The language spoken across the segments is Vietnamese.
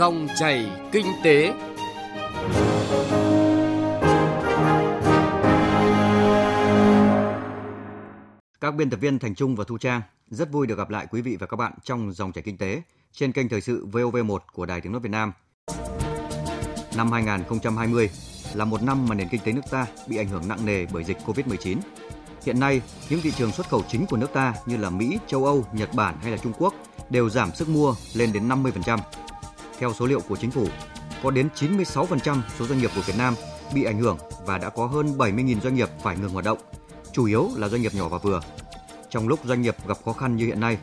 Dòng chảy kinh tế. Các biên tập viên Thành Trung và Thu Trang rất vui được gặp lại quý vị và các bạn trong dòng chảy kinh tế trên kênh thời sự VOV1 của Đài Tiếng nói Việt Nam. Năm 2020 là một năm mà nền kinh tế nước ta bị ảnh hưởng nặng nề bởi dịch Covid-19. Hiện nay, những thị trường xuất khẩu chính của nước ta như là Mỹ, châu Âu, Nhật Bản hay là Trung Quốc đều giảm sức mua lên đến 50%. Theo số liệu của chính phủ, có đến 96% số doanh nghiệp của Việt Nam bị ảnh hưởng và đã có hơn 70.000 doanh nghiệp phải ngừng hoạt động, chủ yếu là doanh nghiệp nhỏ và vừa. Trong lúc doanh nghiệp gặp khó khăn như hiện nay,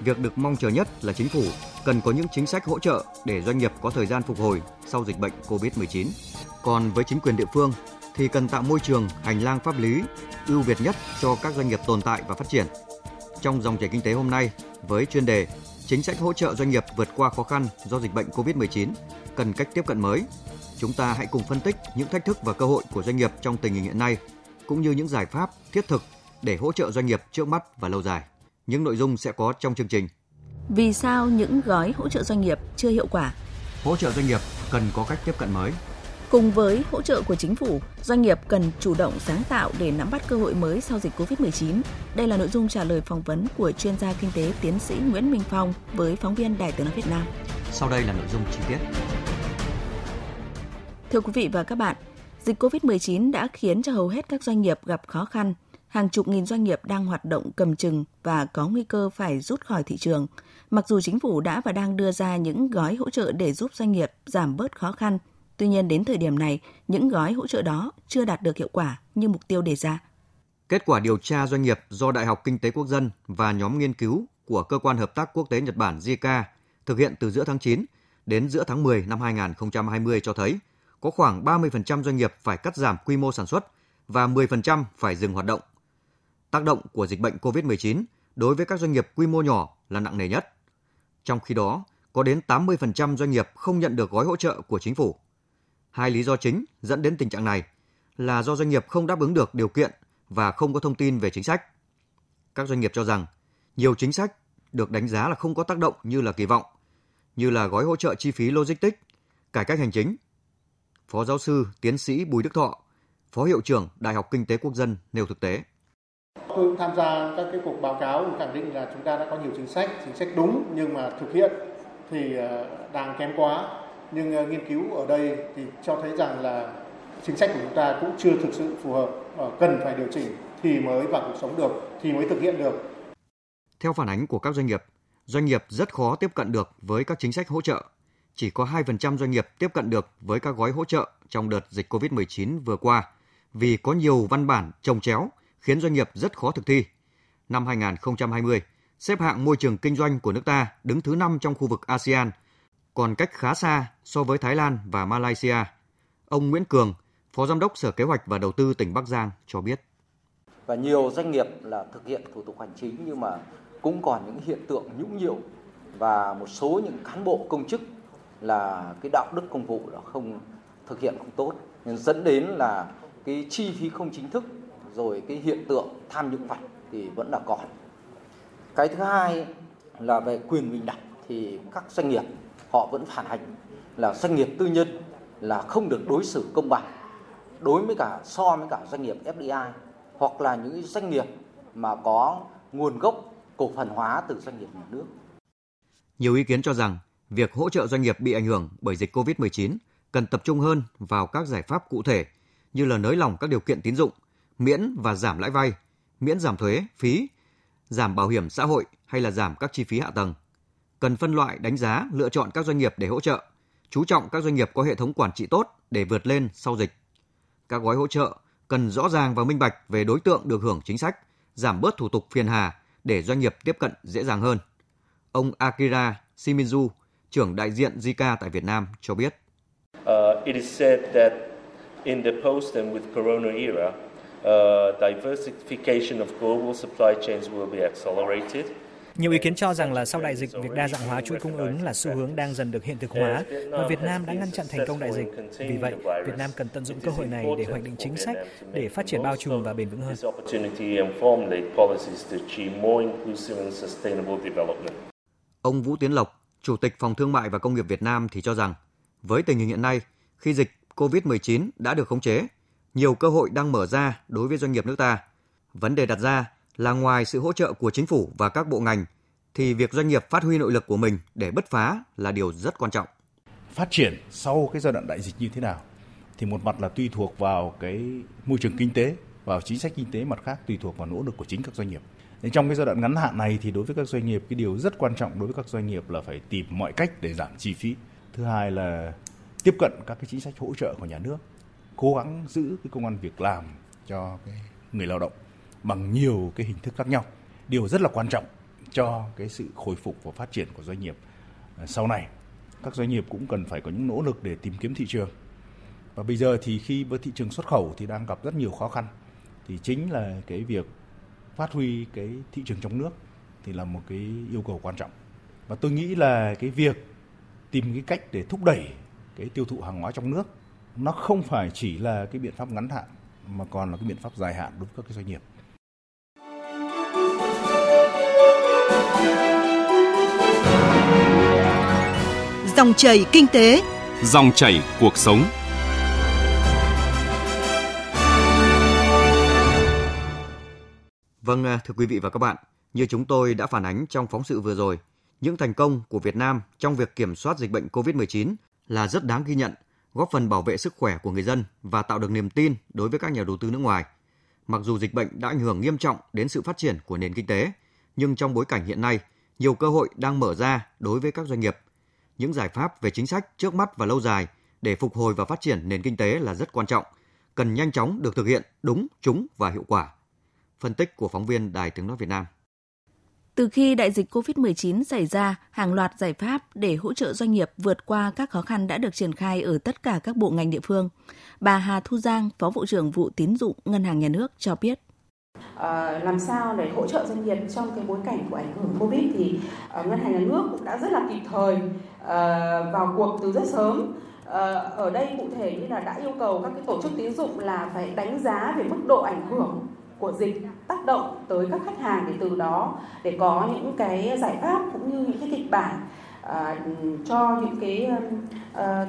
việc được mong chờ nhất là chính phủ cần có những chính sách hỗ trợ để doanh nghiệp có thời gian phục hồi sau dịch bệnh COVID-19. Còn với chính quyền địa phương thì cần tạo môi trường, hành lang pháp lý ưu việt nhất cho các doanh nghiệp tồn tại và phát triển. Trong dòng chảy kinh tế hôm nay với chuyên đề Chính sách hỗ trợ doanh nghiệp vượt qua khó khăn do dịch bệnh COVID-19 cần cách tiếp cận mới. Chúng ta hãy cùng phân tích những thách thức và cơ hội của doanh nghiệp trong tình hình hiện nay cũng như những giải pháp thiết thực để hỗ trợ doanh nghiệp trước mắt và lâu dài. Những nội dung sẽ có trong chương trình. Vì sao những gói hỗ trợ doanh nghiệp chưa hiệu quả? Hỗ trợ doanh nghiệp cần có cách tiếp cận mới. Cùng với hỗ trợ của chính phủ, doanh nghiệp cần chủ động sáng tạo để nắm bắt cơ hội mới sau dịch Covid-19. Đây là nội dung trả lời phỏng vấn của chuyên gia kinh tế tiến sĩ Nguyễn Minh Phong với phóng viên Đài Tiếng nói Việt Nam. Sau đây là nội dung chi tiết. Thưa quý vị và các bạn, dịch Covid-19 đã khiến cho hầu hết các doanh nghiệp gặp khó khăn. Hàng chục nghìn doanh nghiệp đang hoạt động cầm chừng và có nguy cơ phải rút khỏi thị trường. Mặc dù chính phủ đã và đang đưa ra những gói hỗ trợ để giúp doanh nghiệp giảm bớt khó khăn, Tuy nhiên đến thời điểm này, những gói hỗ trợ đó chưa đạt được hiệu quả như mục tiêu đề ra. Kết quả điều tra doanh nghiệp do Đại học Kinh tế Quốc dân và nhóm nghiên cứu của Cơ quan Hợp tác Quốc tế Nhật Bản JICA thực hiện từ giữa tháng 9 đến giữa tháng 10 năm 2020 cho thấy có khoảng 30% doanh nghiệp phải cắt giảm quy mô sản xuất và 10% phải dừng hoạt động. Tác động của dịch bệnh COVID-19 đối với các doanh nghiệp quy mô nhỏ là nặng nề nhất. Trong khi đó, có đến 80% doanh nghiệp không nhận được gói hỗ trợ của chính phủ. Hai lý do chính dẫn đến tình trạng này là do doanh nghiệp không đáp ứng được điều kiện và không có thông tin về chính sách. Các doanh nghiệp cho rằng nhiều chính sách được đánh giá là không có tác động như là kỳ vọng, như là gói hỗ trợ chi phí logistics, cải cách hành chính. Phó giáo sư, tiến sĩ Bùi Đức Thọ, Phó hiệu trưởng Đại học Kinh tế Quốc dân nêu thực tế. Tôi cũng tham gia các cái cuộc báo cáo khẳng định là chúng ta đã có nhiều chính sách, chính sách đúng nhưng mà thực hiện thì ờ, đang kém quá nhưng ờ, nghiên cứu ở đây thì cho thấy rằng là chính sách của chúng ta cũng chưa thực sự phù hợp ờ, cần phải điều chỉnh thì mới vào cuộc sống được thì mới thực hiện được. Theo phản ánh của các doanh nghiệp, doanh nghiệp rất khó tiếp cận được với các chính sách hỗ trợ. Chỉ có 2% doanh nghiệp tiếp cận được với các gói hỗ trợ trong đợt dịch COVID-19 vừa qua vì có nhiều văn bản trồng chéo khiến doanh nghiệp rất khó thực thi. Năm 2020, xếp hạng môi trường kinh doanh của nước ta đứng thứ 5 trong khu vực ASEAN còn cách khá xa so với Thái Lan và Malaysia. Ông Nguyễn Cường, Phó Giám đốc Sở Kế hoạch và Đầu tư tỉnh Bắc Giang cho biết. Và nhiều doanh nghiệp là thực hiện thủ tục hành chính nhưng mà cũng còn những hiện tượng nhũng nhiễu và một số những cán bộ công chức là cái đạo đức công vụ là không thực hiện không tốt nên dẫn đến là cái chi phí không chính thức rồi cái hiện tượng tham nhũng vặt thì vẫn là còn. Cái thứ hai là về quyền bình đẳng thì các doanh nghiệp họ vẫn phản hành là doanh nghiệp tư nhân là không được đối xử công bằng đối với cả so với cả doanh nghiệp FDI hoặc là những doanh nghiệp mà có nguồn gốc cổ phần hóa từ doanh nghiệp nhà nước. Nhiều ý kiến cho rằng việc hỗ trợ doanh nghiệp bị ảnh hưởng bởi dịch COVID-19 cần tập trung hơn vào các giải pháp cụ thể như là nới lỏng các điều kiện tín dụng, miễn và giảm lãi vay, miễn giảm thuế, phí, giảm bảo hiểm xã hội hay là giảm các chi phí hạ tầng cần phân loại đánh giá, lựa chọn các doanh nghiệp để hỗ trợ, chú trọng các doanh nghiệp có hệ thống quản trị tốt để vượt lên sau dịch. Các gói hỗ trợ cần rõ ràng và minh bạch về đối tượng được hưởng chính sách, giảm bớt thủ tục phiền hà để doanh nghiệp tiếp cận dễ dàng hơn. Ông Akira Shimizu, trưởng đại diện Zika tại Việt Nam cho biết. Uh, it is said that in the post and with corona era, uh, diversification of global supply chains will be accelerated. Nhiều ý kiến cho rằng là sau đại dịch, việc đa dạng hóa chuỗi cung ứng là xu hướng đang dần được hiện thực hóa và Việt Nam đã ngăn chặn thành công đại dịch. Vì vậy, Việt Nam cần tận dụng cơ hội này để hoạch định chính sách để phát triển bao trùm và bền vững hơn. Ông Vũ Tiến Lộc, Chủ tịch Phòng Thương mại và Công nghiệp Việt Nam thì cho rằng, với tình hình hiện nay, khi dịch COVID-19 đã được khống chế, nhiều cơ hội đang mở ra đối với doanh nghiệp nước ta. Vấn đề đặt ra là ngoài sự hỗ trợ của chính phủ và các bộ ngành, thì việc doanh nghiệp phát huy nội lực của mình để bứt phá là điều rất quan trọng. Phát triển sau cái giai đoạn đại dịch như thế nào? Thì một mặt là tùy thuộc vào cái môi trường kinh tế, vào chính sách kinh tế, mặt khác tùy thuộc vào nỗ lực của chính các doanh nghiệp. Nên trong cái giai đoạn ngắn hạn này thì đối với các doanh nghiệp cái điều rất quan trọng đối với các doanh nghiệp là phải tìm mọi cách để giảm chi phí. Thứ hai là tiếp cận các cái chính sách hỗ trợ của nhà nước, cố gắng giữ cái công an việc làm cho cái người lao động bằng nhiều cái hình thức khác nhau. Điều rất là quan trọng cho cái sự khôi phục và phát triển của doanh nghiệp à, sau này. Các doanh nghiệp cũng cần phải có những nỗ lực để tìm kiếm thị trường. Và bây giờ thì khi với thị trường xuất khẩu thì đang gặp rất nhiều khó khăn thì chính là cái việc phát huy cái thị trường trong nước thì là một cái yêu cầu quan trọng. Và tôi nghĩ là cái việc tìm cái cách để thúc đẩy cái tiêu thụ hàng hóa trong nước, nó không phải chỉ là cái biện pháp ngắn hạn, mà còn là cái biện pháp dài hạn đối với các cái doanh nghiệp. Dòng chảy kinh tế, dòng chảy cuộc sống. Vâng, à, thưa quý vị và các bạn, như chúng tôi đã phản ánh trong phóng sự vừa rồi, những thành công của Việt Nam trong việc kiểm soát dịch bệnh COVID-19 là rất đáng ghi nhận, góp phần bảo vệ sức khỏe của người dân và tạo được niềm tin đối với các nhà đầu tư nước ngoài. Mặc dù dịch bệnh đã ảnh hưởng nghiêm trọng đến sự phát triển của nền kinh tế, nhưng trong bối cảnh hiện nay, nhiều cơ hội đang mở ra đối với các doanh nghiệp. Những giải pháp về chính sách trước mắt và lâu dài để phục hồi và phát triển nền kinh tế là rất quan trọng, cần nhanh chóng được thực hiện đúng, trúng và hiệu quả. Phân tích của phóng viên Đài Tiếng Nói Việt Nam. Từ khi đại dịch COVID-19 xảy ra, hàng loạt giải pháp để hỗ trợ doanh nghiệp vượt qua các khó khăn đã được triển khai ở tất cả các bộ ngành địa phương. Bà Hà Thu Giang, Phó vụ trưởng vụ tín dụng Ngân hàng Nhà nước cho biết uh, làm sao để hỗ trợ doanh nghiệp trong cái bối cảnh của ảnh hưởng Covid thì uh, Ngân hàng Nhà nước cũng đã rất là kịp thời uh, vào cuộc từ rất sớm. Uh, ở đây cụ thể như là đã yêu cầu các cái tổ chức tín dụng là phải đánh giá về mức độ ảnh hưởng của dịch tác động tới các khách hàng để từ đó để có những cái giải pháp cũng như những cái kịch bản à, cho những cái um, à,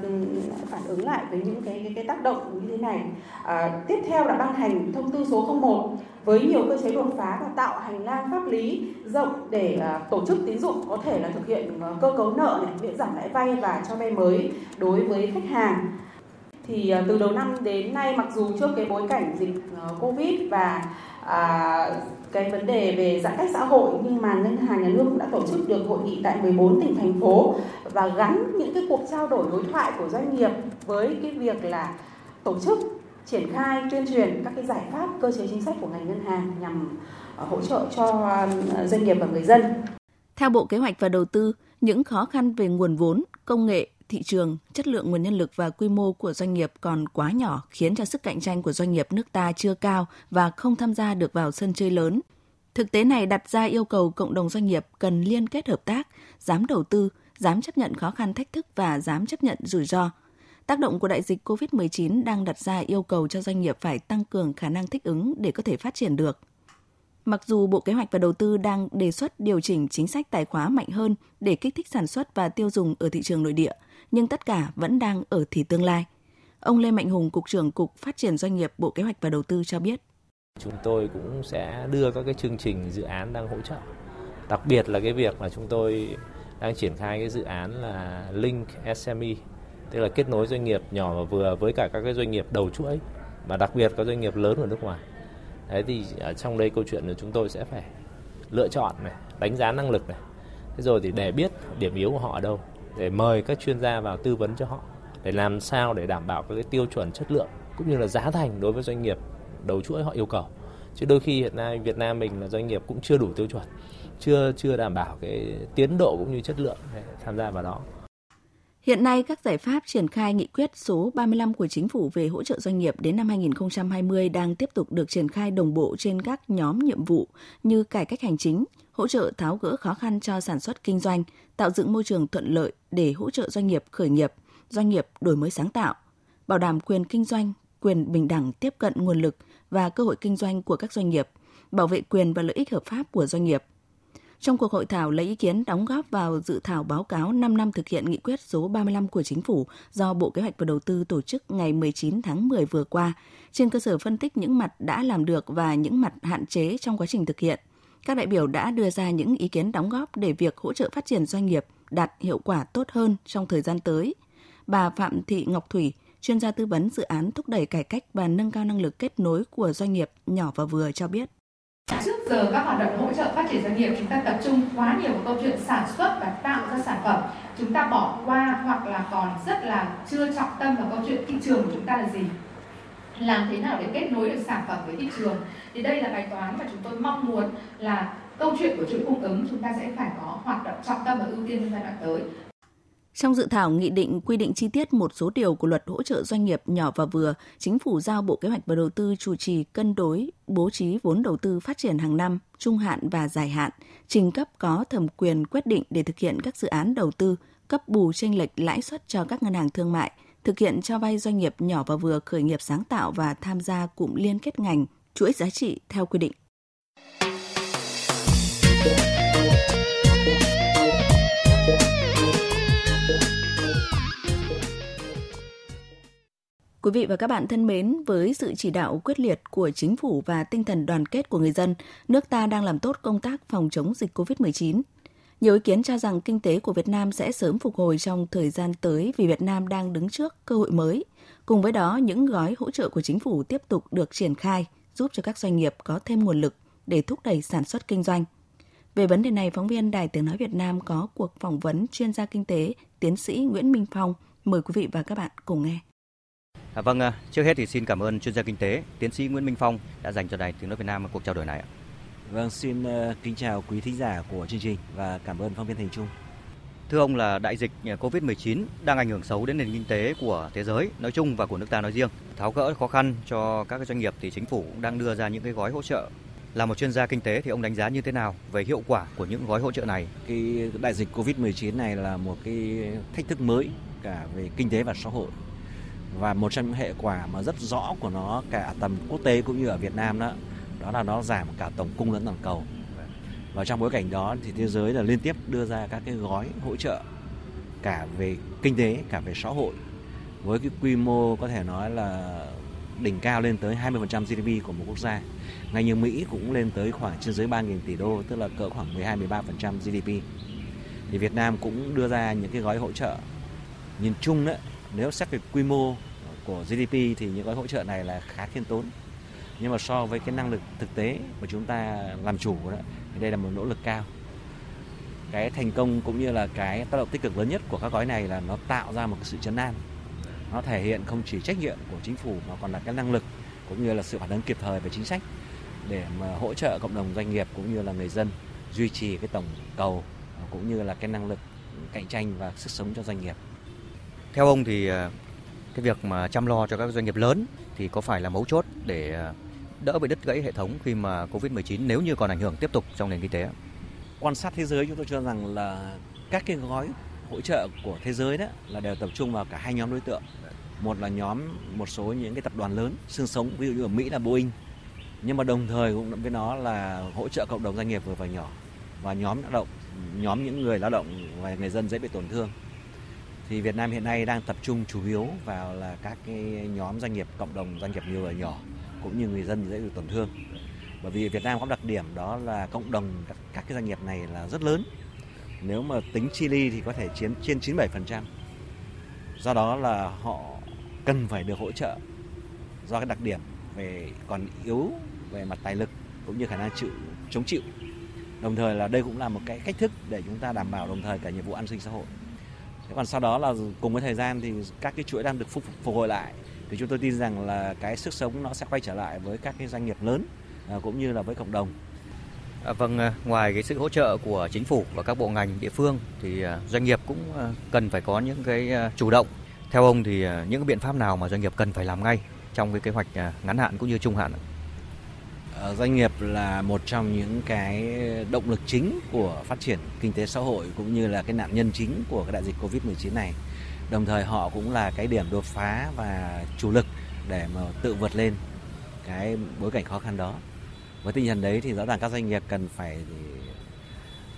phản ứng lại với những cái cái, cái tác động như thế này. À, tiếp theo là ban hành thông tư số 01 với nhiều cơ chế đột phá và tạo hành lang pháp lý rộng để à, tổ chức tín dụng có thể là thực hiện à, cơ cấu nợ này, miễn giảm lãi vay và cho vay mới đối với khách hàng thì à, từ đầu năm đến nay mặc dù trước cái bối cảnh dịch à, covid và à, cái vấn đề về giãn cách xã hội nhưng mà ngân hàng nhà nước cũng đã tổ chức được hội nghị tại 14 tỉnh thành phố và gắn những cái cuộc trao đổi đối thoại của doanh nghiệp với cái việc là tổ chức triển khai tuyên truyền các cái giải pháp cơ chế chính sách của ngành ngân hàng nhằm ờ, hỗ trợ cho ờ, doanh nghiệp và người dân. Theo Bộ Kế hoạch và Đầu tư, những khó khăn về nguồn vốn, công nghệ, thị trường, chất lượng nguồn nhân lực và quy mô của doanh nghiệp còn quá nhỏ khiến cho sức cạnh tranh của doanh nghiệp nước ta chưa cao và không tham gia được vào sân chơi lớn. Thực tế này đặt ra yêu cầu cộng đồng doanh nghiệp cần liên kết hợp tác, dám đầu tư, dám chấp nhận khó khăn thách thức và dám chấp nhận rủi ro. Tác động của đại dịch COVID-19 đang đặt ra yêu cầu cho doanh nghiệp phải tăng cường khả năng thích ứng để có thể phát triển được – Mặc dù Bộ Kế hoạch và Đầu tư đang đề xuất điều chỉnh chính sách tài khóa mạnh hơn để kích thích sản xuất và tiêu dùng ở thị trường nội địa, nhưng tất cả vẫn đang ở thì tương lai. Ông Lê Mạnh Hùng, Cục trưởng Cục Phát triển Doanh nghiệp Bộ Kế hoạch và Đầu tư cho biết. Chúng tôi cũng sẽ đưa các cái chương trình dự án đang hỗ trợ. Đặc biệt là cái việc mà chúng tôi đang triển khai cái dự án là Link SME, tức là kết nối doanh nghiệp nhỏ và vừa với cả các cái doanh nghiệp đầu chuỗi, mà đặc biệt có doanh nghiệp lớn ở nước ngoài thế thì ở trong đây câu chuyện là chúng tôi sẽ phải lựa chọn này đánh giá năng lực này thế rồi thì để biết điểm yếu của họ ở đâu để mời các chuyên gia vào tư vấn cho họ để làm sao để đảm bảo các cái tiêu chuẩn chất lượng cũng như là giá thành đối với doanh nghiệp đầu chuỗi họ yêu cầu. Chứ đôi khi hiện nay Việt Nam mình là doanh nghiệp cũng chưa đủ tiêu chuẩn chưa chưa đảm bảo cái tiến độ cũng như chất lượng để tham gia vào đó. Hiện nay, các giải pháp triển khai nghị quyết số 35 của Chính phủ về hỗ trợ doanh nghiệp đến năm 2020 đang tiếp tục được triển khai đồng bộ trên các nhóm nhiệm vụ như cải cách hành chính, hỗ trợ tháo gỡ khó khăn cho sản xuất kinh doanh, tạo dựng môi trường thuận lợi để hỗ trợ doanh nghiệp khởi nghiệp, doanh nghiệp đổi mới sáng tạo, bảo đảm quyền kinh doanh, quyền bình đẳng tiếp cận nguồn lực và cơ hội kinh doanh của các doanh nghiệp, bảo vệ quyền và lợi ích hợp pháp của doanh nghiệp. Trong cuộc hội thảo lấy ý kiến đóng góp vào dự thảo báo cáo 5 năm thực hiện nghị quyết số 35 của Chính phủ do Bộ Kế hoạch và Đầu tư tổ chức ngày 19 tháng 10 vừa qua, trên cơ sở phân tích những mặt đã làm được và những mặt hạn chế trong quá trình thực hiện, các đại biểu đã đưa ra những ý kiến đóng góp để việc hỗ trợ phát triển doanh nghiệp đạt hiệu quả tốt hơn trong thời gian tới. Bà Phạm Thị Ngọc Thủy, chuyên gia tư vấn dự án thúc đẩy cải cách và nâng cao năng lực kết nối của doanh nghiệp nhỏ và vừa cho biết. Trước giờ các hoạt động hỗ trợ phát triển doanh nghiệp chúng ta tập trung quá nhiều vào câu chuyện sản xuất và tạo ra sản phẩm. Chúng ta bỏ qua hoặc là còn rất là chưa trọng tâm vào câu chuyện thị trường của chúng ta là gì làm thế nào để kết nối được sản phẩm với thị trường? Thì đây là bài toán mà chúng tôi mong muốn là câu chuyện của chuỗi cung ứng chúng ta sẽ phải có hoạt động trọng tâm và ưu tiên trong giai đoạn tới. Trong dự thảo nghị định quy định chi tiết một số điều của luật hỗ trợ doanh nghiệp nhỏ và vừa, chính phủ giao Bộ Kế hoạch và Đầu tư chủ trì cân đối, bố trí vốn đầu tư phát triển hàng năm, trung hạn và dài hạn, trình cấp có thẩm quyền quyết định để thực hiện các dự án đầu tư, cấp bù tranh lệch lãi suất cho các ngân hàng thương mại, thực hiện cho vay doanh nghiệp nhỏ và vừa khởi nghiệp sáng tạo và tham gia cụm liên kết ngành, chuỗi giá trị theo quy định. Quý vị và các bạn thân mến, với sự chỉ đạo quyết liệt của chính phủ và tinh thần đoàn kết của người dân, nước ta đang làm tốt công tác phòng chống dịch COVID-19. Nhiều ý kiến cho rằng kinh tế của Việt Nam sẽ sớm phục hồi trong thời gian tới vì Việt Nam đang đứng trước cơ hội mới. Cùng với đó, những gói hỗ trợ của chính phủ tiếp tục được triển khai, giúp cho các doanh nghiệp có thêm nguồn lực để thúc đẩy sản xuất kinh doanh. Về vấn đề này, phóng viên Đài Tiếng Nói Việt Nam có cuộc phỏng vấn chuyên gia kinh tế, tiến sĩ Nguyễn Minh Phong. Mời quý vị và các bạn cùng nghe. À, vâng, à, trước hết thì xin cảm ơn chuyên gia kinh tế, tiến sĩ Nguyễn Minh Phong đã dành cho Đài Tiếng Nói Việt Nam cuộc trao đổi này. Vâng, xin uh, kính chào quý thính giả của chương trình và cảm ơn phóng viên Thành Trung. Thưa ông là đại dịch COVID-19 đang ảnh hưởng xấu đến nền kinh tế của thế giới nói chung và của nước ta nói riêng. Tháo gỡ khó khăn cho các doanh nghiệp thì chính phủ cũng đang đưa ra những cái gói hỗ trợ. Là một chuyên gia kinh tế thì ông đánh giá như thế nào về hiệu quả của những gói hỗ trợ này? Cái đại dịch COVID-19 này là một cái thách thức mới cả về kinh tế và xã hội và một trong những hệ quả mà rất rõ của nó cả tầm quốc tế cũng như ở Việt Nam đó đó là nó giảm cả tổng cung lẫn toàn cầu và trong bối cảnh đó thì thế giới là liên tiếp đưa ra các cái gói hỗ trợ cả về kinh tế cả về xã hội với cái quy mô có thể nói là đỉnh cao lên tới 20% GDP của một quốc gia. Ngay như Mỹ cũng lên tới khoảng trên dưới 3.000 tỷ đô, tức là cỡ khoảng 12-13% GDP. Thì Việt Nam cũng đưa ra những cái gói hỗ trợ. Nhìn chung đó, nếu xét về quy mô của GDP thì những gói hỗ trợ này là khá khiêm tốn nhưng mà so với cái năng lực thực tế của chúng ta làm chủ đó, thì đây là một nỗ lực cao cái thành công cũng như là cái tác động tích cực lớn nhất của các gói này là nó tạo ra một cái sự chấn an nó thể hiện không chỉ trách nhiệm của chính phủ mà còn là cái năng lực cũng như là sự phản ứng kịp thời về chính sách để mà hỗ trợ cộng đồng doanh nghiệp cũng như là người dân duy trì cái tổng cầu cũng như là cái năng lực cạnh tranh và sức sống cho doanh nghiệp. Theo ông thì à, cái việc mà chăm lo cho các doanh nghiệp lớn thì có phải là mấu chốt để à, đỡ bị đứt gãy hệ thống khi mà Covid-19 nếu như còn ảnh hưởng tiếp tục trong nền kinh tế? Quan sát thế giới chúng tôi cho rằng là các cái gói hỗ trợ của thế giới đó là đều tập trung vào cả hai nhóm đối tượng. Một là nhóm, một số những cái tập đoàn lớn xương sống, ví dụ như ở Mỹ là Boeing nhưng mà đồng thời cũng với nó là hỗ trợ cộng đồng doanh nghiệp vừa và nhỏ và nhóm lao động, nhóm những người lao động và người dân dễ bị tổn thương thì Việt Nam hiện nay đang tập trung chủ yếu vào là các cái nhóm doanh nghiệp cộng đồng doanh nghiệp vừa và nhỏ cũng như người dân dễ bị tổn thương. Bởi vì Việt Nam có đặc điểm đó là cộng đồng các, các cái doanh nghiệp này là rất lớn. Nếu mà tính Chile thì có thể chiếm trên 97% do đó là họ cần phải được hỗ trợ do cái đặc điểm về còn yếu về mặt tài lực cũng như khả năng chịu chống chịu. Đồng thời là đây cũng là một cái cách thức để chúng ta đảm bảo đồng thời cả nhiệm vụ an sinh xã hội còn sau đó là cùng với thời gian thì các cái chuỗi đang được phục, phục hồi lại thì chúng tôi tin rằng là cái sức sống nó sẽ quay trở lại với các cái doanh nghiệp lớn à, cũng như là với cộng đồng. À, vâng, à, ngoài cái sự hỗ trợ của chính phủ và các bộ ngành địa phương thì à, doanh nghiệp cũng cần phải có những cái chủ động. Theo ông thì những cái biện pháp nào mà doanh nghiệp cần phải làm ngay trong cái kế hoạch ngắn hạn cũng như trung hạn? Ờ, doanh nghiệp là một trong những cái động lực chính của phát triển kinh tế xã hội cũng như là cái nạn nhân chính của cái đại dịch Covid-19 này đồng thời họ cũng là cái điểm đột phá và chủ lực để mà tự vượt lên cái bối cảnh khó khăn đó với tinh thần đấy thì rõ ràng các doanh nghiệp cần phải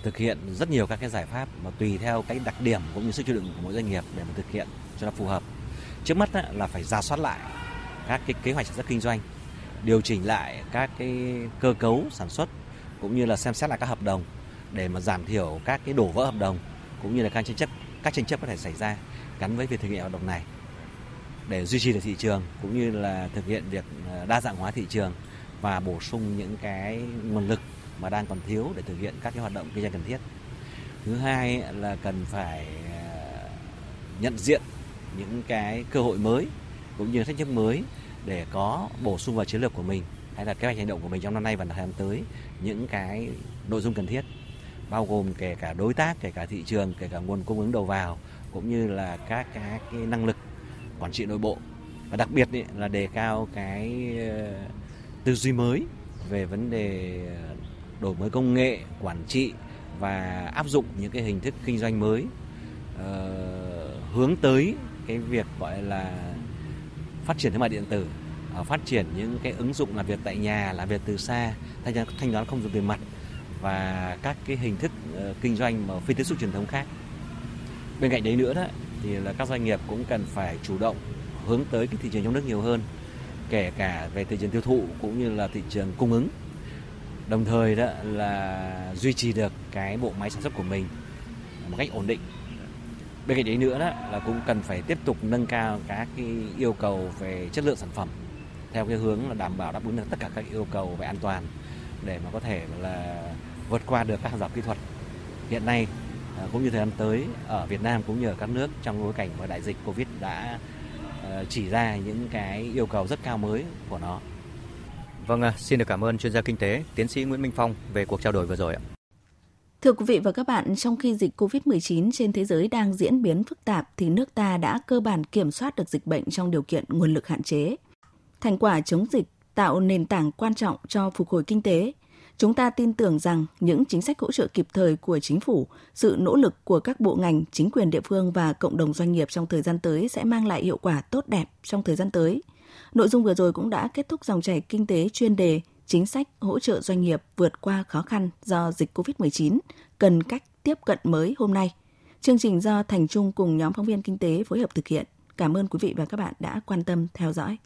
thực hiện rất nhiều các cái giải pháp mà tùy theo cái đặc điểm cũng như sức chịu đựng của mỗi doanh nghiệp để mà thực hiện cho nó phù hợp. Trước mắt là phải ra soát lại các cái kế hoạch sản xuất kinh doanh, điều chỉnh lại các cái cơ cấu sản xuất, cũng như là xem xét lại các hợp đồng để mà giảm thiểu các cái đổ vỡ hợp đồng, cũng như là các tranh chấp, các tranh chấp có thể xảy ra gắn với việc thực hiện hoạt động này để duy trì được thị trường, cũng như là thực hiện việc ờ, đa dạng hóa thị trường và bổ sung những cái nguồn lực mà đang còn thiếu để thực hiện các cái hoạt động kinh doanh cần thiết. Thứ hai là cần phải ờ, nhận diện những cái cơ hội mới, cũng như thách thức mới để có bổ sung vào chiến lược của mình hay là kế hoạch hành động của mình trong năm nay và năm tới những cái nội dung cần thiết bao gồm kể cả đối tác, kể cả thị trường, kể cả nguồn cung ứng đầu vào cũng như là các cái năng lực quản trị nội bộ. Và đặc biệt ý, là đề cao cái ờ, tư duy mới về vấn đề ờ, đổi mới công nghệ, quản trị và áp dụng những cái hình thức kinh doanh mới uh, hướng tới cái việc gọi là phát triển thương mại điện tử, ờ, phát triển những cái ứng dụng làm việc tại nhà, làm việc từ xa, thanh thanh toán không dùng tiền mặt và các cái hình thức ờ, kinh doanh mà phi tiếp xúc truyền thống khác. Bên cạnh đấy nữa đó thì là các doanh nghiệp cũng cần phải chủ động hướng tới cái thị trường trong nước nhiều hơn, kể cả về thị trường tiêu thụ cũng như là thị trường cung ứng. Đồng thời đó là duy trì được cái bộ máy sản xuất của mình một cách ổn định. Bên cạnh đấy nữa đó là cũng cần phải tiếp tục nâng cao các cái yêu cầu về chất lượng sản phẩm theo cái hướng là đảm bảo đáp ứng được tất cả các yêu cầu về an toàn để mà có thể là vượt qua được các hàng rào kỹ thuật hiện nay à, cũng như thời gian tới ở Việt Nam cũng như ở các nước trong bối cảnh mà đại dịch Covid đã ờ, chỉ ra những cái yêu cầu rất cao mới của nó. Vâng, xin được cảm ơn chuyên gia kinh tế, tiến sĩ Nguyễn Minh Phong về cuộc trao đổi vừa rồi ạ. Thưa quý vị và các bạn, trong khi dịch COVID-19 trên thế giới đang diễn biến phức tạp thì nước ta đã cơ bản kiểm soát được dịch bệnh trong điều kiện nguồn lực hạn chế. Thành quả chống dịch tạo nền tảng quan trọng cho phục hồi kinh tế. Chúng ta tin tưởng rằng những chính sách hỗ trợ kịp thời của chính phủ, sự nỗ lực của các bộ ngành, chính quyền địa phương và cộng đồng doanh nghiệp trong thời gian tới sẽ mang lại hiệu quả tốt đẹp trong thời gian tới. Nội dung vừa rồi cũng đã kết thúc dòng chảy kinh tế chuyên đề chính sách hỗ trợ doanh nghiệp vượt qua khó khăn do dịch COVID-19 cần cách tiếp cận mới hôm nay. Chương trình do Thành Trung cùng nhóm phóng viên kinh tế phối hợp thực hiện. Cảm ơn quý vị và các bạn đã quan tâm theo dõi.